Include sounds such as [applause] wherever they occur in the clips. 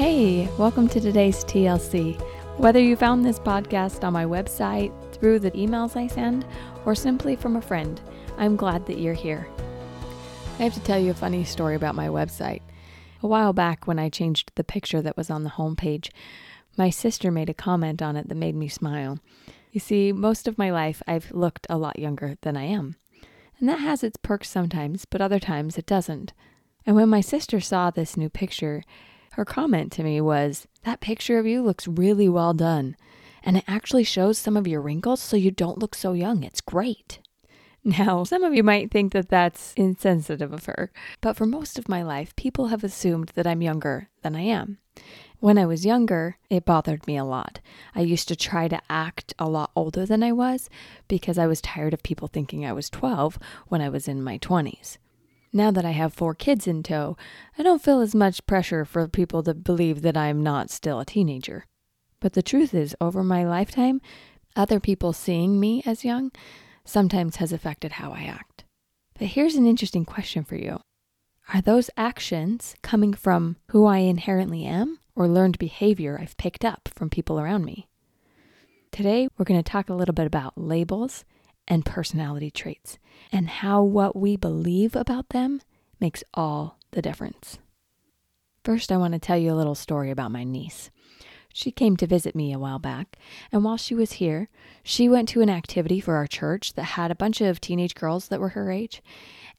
Hey, welcome to today's TLC. Whether you found this podcast on my website, through the emails I send, or simply from a friend, I'm glad that you're here. I have to tell you a funny story about my website. A while back, when I changed the picture that was on the homepage, my sister made a comment on it that made me smile. You see, most of my life I've looked a lot younger than I am. And that has its perks sometimes, but other times it doesn't. And when my sister saw this new picture, her comment to me was, That picture of you looks really well done. And it actually shows some of your wrinkles so you don't look so young. It's great. Now, some of you might think that that's insensitive of her, but for most of my life, people have assumed that I'm younger than I am. When I was younger, it bothered me a lot. I used to try to act a lot older than I was because I was tired of people thinking I was 12 when I was in my 20s. Now that I have four kids in tow, I don't feel as much pressure for people to believe that I'm not still a teenager. But the truth is, over my lifetime, other people seeing me as young sometimes has affected how I act. But here's an interesting question for you Are those actions coming from who I inherently am or learned behavior I've picked up from people around me? Today, we're going to talk a little bit about labels and personality traits, and how what we believe about them makes all the difference. First, I want to tell you a little story about my niece. She came to visit me a while back, and while she was here, she went to an activity for our church that had a bunch of teenage girls that were her age.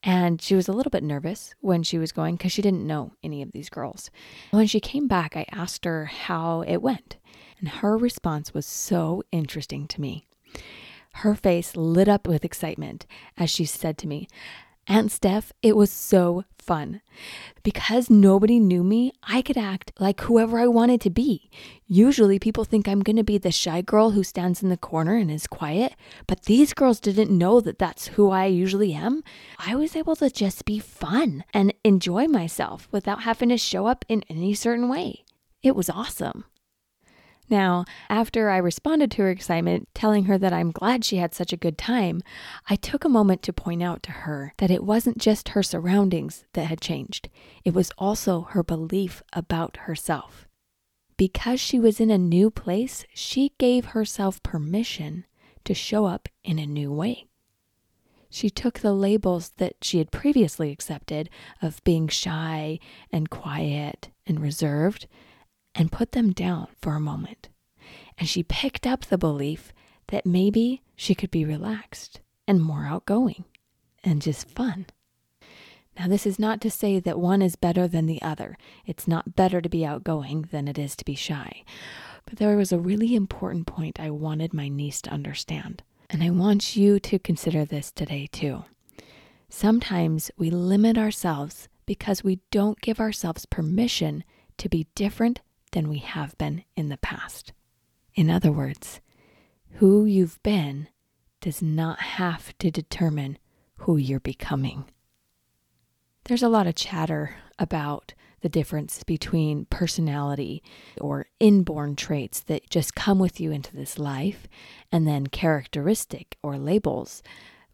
And she was a little bit nervous when she was going because she didn't know any of these girls. When she came back, I asked her how it went, and her response was so interesting to me. Her face lit up with excitement as she said to me, Aunt Steph, it was so fun. Because nobody knew me, I could act like whoever I wanted to be. Usually people think I'm going to be the shy girl who stands in the corner and is quiet, but these girls didn't know that that's who I usually am. I was able to just be fun and enjoy myself without having to show up in any certain way. It was awesome. Now, after I responded to her excitement, telling her that I'm glad she had such a good time, I took a moment to point out to her that it wasn't just her surroundings that had changed, it was also her belief about herself. Because she was in a new place, she gave herself permission to show up in a new way. She took the labels that she had previously accepted of being shy and quiet and reserved and put them down for a moment. And she picked up the belief that maybe she could be relaxed and more outgoing and just fun. Now, this is not to say that one is better than the other. It's not better to be outgoing than it is to be shy. But there was a really important point I wanted my niece to understand. And I want you to consider this today too. Sometimes we limit ourselves because we don't give ourselves permission to be different than we have been in the past. In other words, who you've been does not have to determine who you're becoming. There's a lot of chatter about the difference between personality or inborn traits that just come with you into this life, and then characteristic or labels,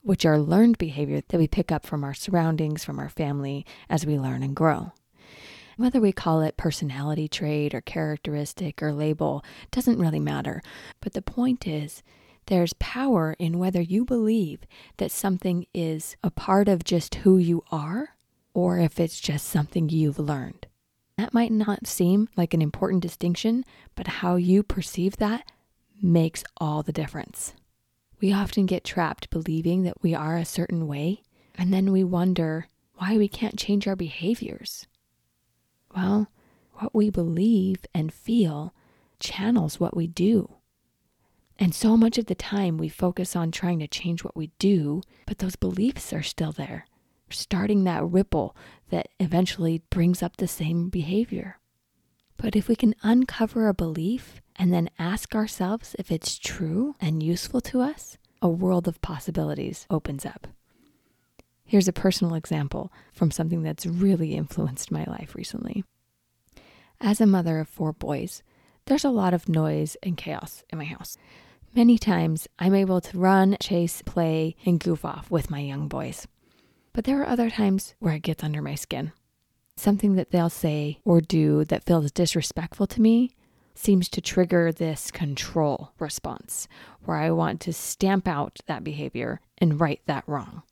which are learned behavior that we pick up from our surroundings, from our family as we learn and grow. Whether we call it personality trait or characteristic or label doesn't really matter. But the point is, there's power in whether you believe that something is a part of just who you are or if it's just something you've learned. That might not seem like an important distinction, but how you perceive that makes all the difference. We often get trapped believing that we are a certain way, and then we wonder why we can't change our behaviors. Well, what we believe and feel channels what we do. And so much of the time we focus on trying to change what we do, but those beliefs are still there, starting that ripple that eventually brings up the same behavior. But if we can uncover a belief and then ask ourselves if it's true and useful to us, a world of possibilities opens up. Here's a personal example from something that's really influenced my life recently. As a mother of four boys, there's a lot of noise and chaos in my house. Many times I'm able to run, chase, play, and goof off with my young boys. But there are other times where it gets under my skin. something that they'll say or do that feels disrespectful to me seems to trigger this control response where I want to stamp out that behavior and right that wrong.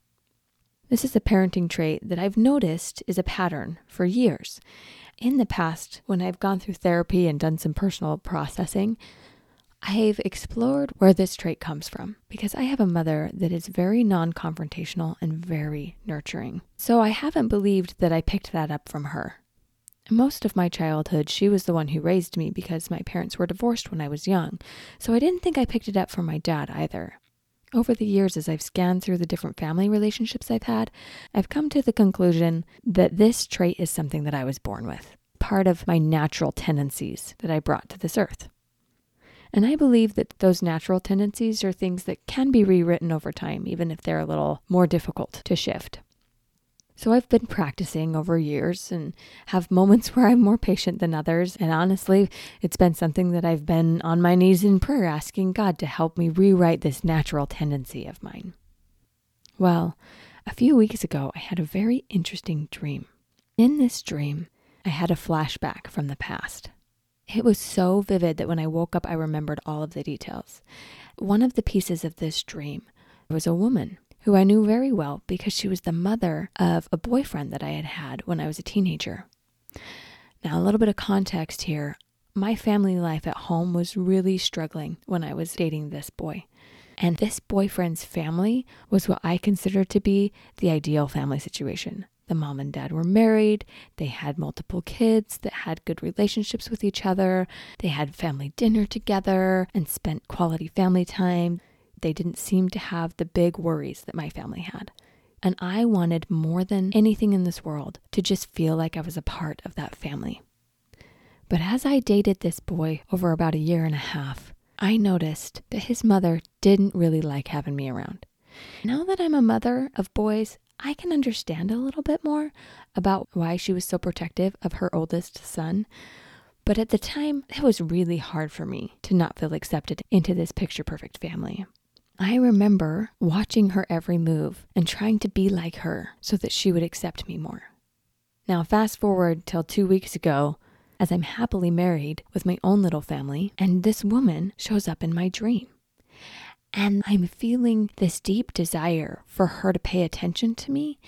This is a parenting trait that I've noticed is a pattern for years. In the past, when I've gone through therapy and done some personal processing, I've explored where this trait comes from because I have a mother that is very non confrontational and very nurturing. So I haven't believed that I picked that up from her. Most of my childhood, she was the one who raised me because my parents were divorced when I was young. So I didn't think I picked it up from my dad either. Over the years, as I've scanned through the different family relationships I've had, I've come to the conclusion that this trait is something that I was born with, part of my natural tendencies that I brought to this earth. And I believe that those natural tendencies are things that can be rewritten over time, even if they're a little more difficult to shift. So I've been practicing over years and have moments [laughs] where I'm more patient than others. And honestly, it's been something that I've been on my knees in prayer asking God to help me rewrite this natural tendency of mine. Well, a few weeks ago, I had a very interesting dream. In this dream, I had a flashback from the past. It was so vivid that when I woke up, I remembered all of the details. One of the pieces of this dream was a woman who I knew very well because she was the mother of a boyfriend that I had had when I was a teenager. Now, a little bit of context here. My family life at home was really struggling when I was dating this boy. And this boyfriend's family was what I considered to be the ideal family situation. The mom and dad were married. They had multiple kids that had good relationships with each other. They had family dinner together and spent quality family time. They didn't seem to have the big worries that my family had. And I wanted more than anything in this world to just feel like I was a part of that family. But as I dated this boy over about a year and a half, I noticed that his mother didn't really like having me around. Now that I'm a mother of boys, I can understand a little bit more about why she was so protective of her oldest son. But at the time, it was really hard for me to not feel accepted into this picture perfect family. I remember watching her every move and trying to be like her so that she would accept me more. Now, fast forward till two weeks ago, as I'm happily married with my own little family, and this woman shows up in my dream. And I'm feeling this deep desire for her to pay attention to me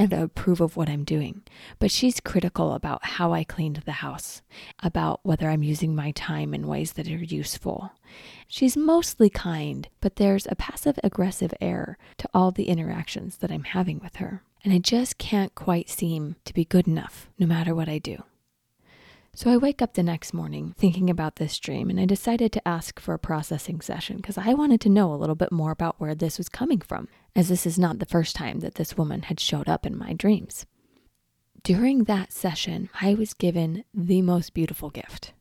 and approve of what I'm doing. But she's critical about how I cleaned the house, about whether I'm using my time in ways that are useful. She's mostly kind, but there's a passive aggressive air to all the interactions that I'm having with her. And I just can't quite seem to be good enough no matter what I do. So I wake up the next morning thinking about this dream, and I decided to ask for a processing session because I wanted to know a little bit more about where this was coming from, as this is not the first time that this woman had showed up in my dreams. During that session, I was given the most beautiful gift.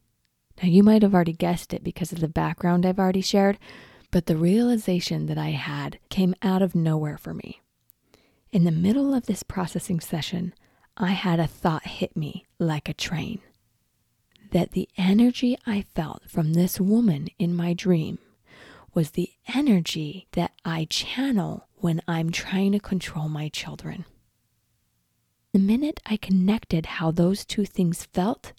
Now, you might have already guessed it because of the background I've already shared, but the realization that I had came out of nowhere for me. In the middle of this processing session, I had a thought hit me like a train that the energy I felt from this woman in my dream was the energy that I channel when I'm trying to control my children. The minute I connected how those two things felt,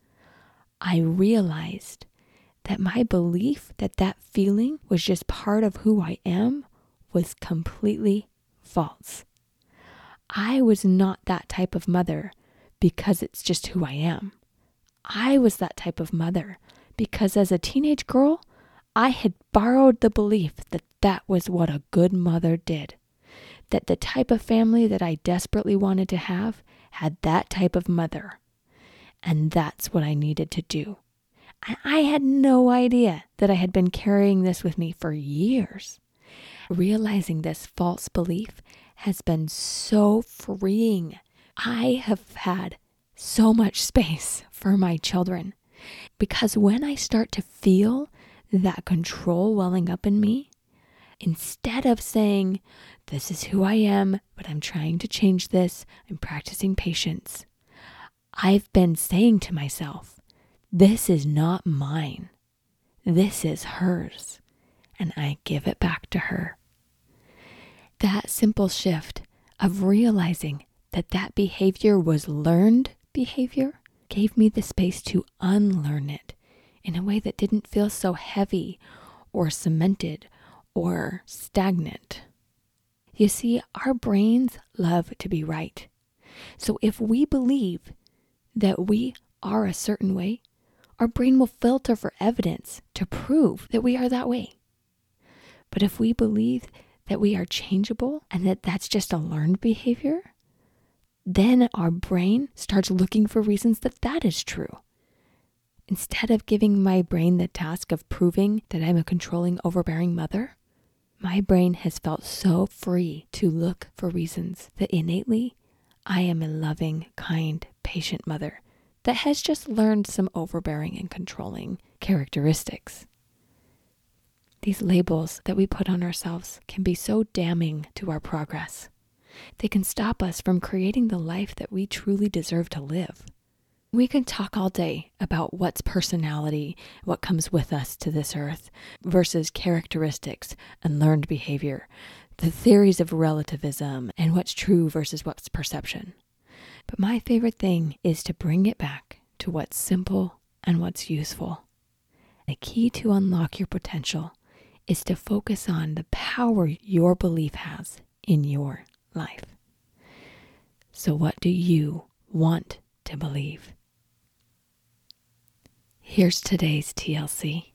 I realized that my belief that that feeling was just part of who I am was completely false. I was not that type of mother because it's just who I am. I was that type of mother because as a teenage girl, I had borrowed the belief that that was what a good mother did. That the type of family that I desperately wanted to have had that type of mother. And that's what I needed to do. I had no idea that I had been carrying this with me for years. Realizing this false belief has been so freeing. I have had so much space for my children. Because when I start to feel that control welling up in me, instead of saying, This is who I am, but I'm trying to change this, I'm practicing patience, I've been saying to myself, This is not mine. This is hers. And I give it back to her. That simple shift of realizing that that behavior was learned behavior gave me the space to unlearn it in a way that didn't feel so heavy or cemented or stagnant. You see, our brains love to be right. So if we believe that we are a certain way, our brain will filter for evidence to prove that we are that way. But if we believe that we are changeable and that that's just a learned behavior, then our brain starts looking for reasons that that is true. Instead of giving my brain the task of proving that I'm a controlling, overbearing mother, my brain has felt so free to look for reasons that innately I am a loving, kind, patient mother that has just learned some overbearing and controlling characteristics. These labels that we put on ourselves can be so damning to our progress. They can stop us from creating the life that we truly deserve to live. We can talk all day about what's personality, what comes with us to this earth, versus characteristics and learned behavior, the theories of relativism, and what's true versus what's perception. But my favorite thing is to bring it back to what's simple and what's useful. The key to unlock your potential is to focus on the power your belief has in your life. So, what do you want to believe? Here's today's TLC.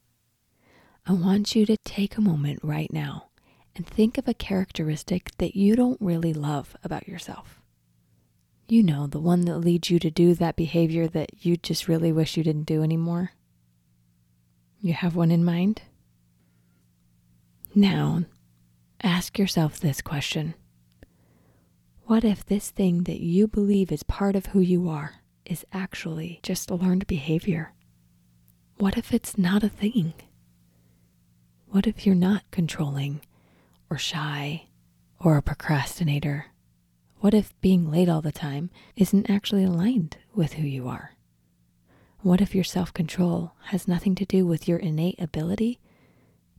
I want you to take a moment right now and think of a characteristic that you don't really love about yourself. You know, the one that leads you to do that behavior that you just really wish you didn't do anymore. You have one in mind? Now, ask yourself this question What if this thing that you believe is part of who you are is actually just a learned behavior? What if it's not a thing? What if you're not controlling or shy or a procrastinator? What if being late all the time isn't actually aligned with who you are? What if your self control has nothing to do with your innate ability,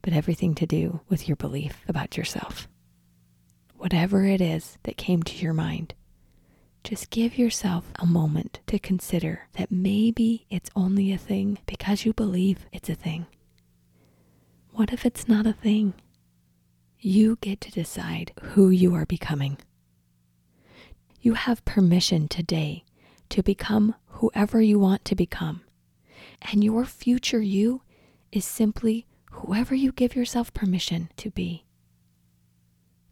but everything to do with your belief about yourself? Whatever it is that came to your mind, just give yourself a moment to consider that maybe it's only a thing because you believe it's a thing. What if it's not a thing? You get to decide who you are becoming. You have permission today to become whoever you want to become. And your future you is simply whoever you give yourself permission to be.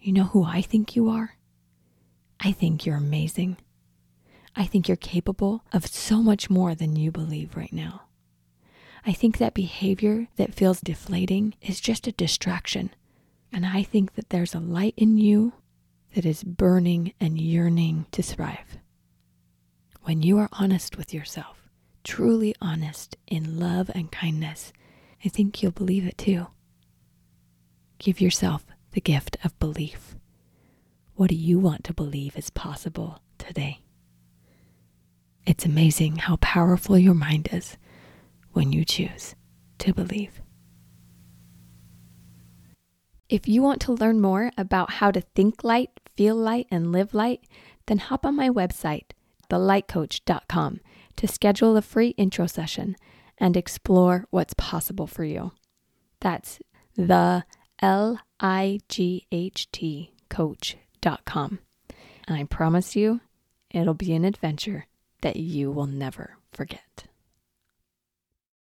You know who I think you are? I think you're amazing. I think you're capable of so much more than you believe right now. I think that behavior that feels deflating is just a distraction. And I think that there's a light in you that is burning and yearning to thrive. When you are honest with yourself, truly honest in love and kindness, I think you'll believe it too. Give yourself the gift of belief. What do you want to believe is possible today? It's amazing how powerful your mind is when you choose to believe. If you want to learn more about how to think light, feel light, and live light, then hop on my website, thelightcoach.com, to schedule a free intro session and explore what's possible for you. That's the L I G H T coach.com. And I promise you, it'll be an adventure that you will never forget.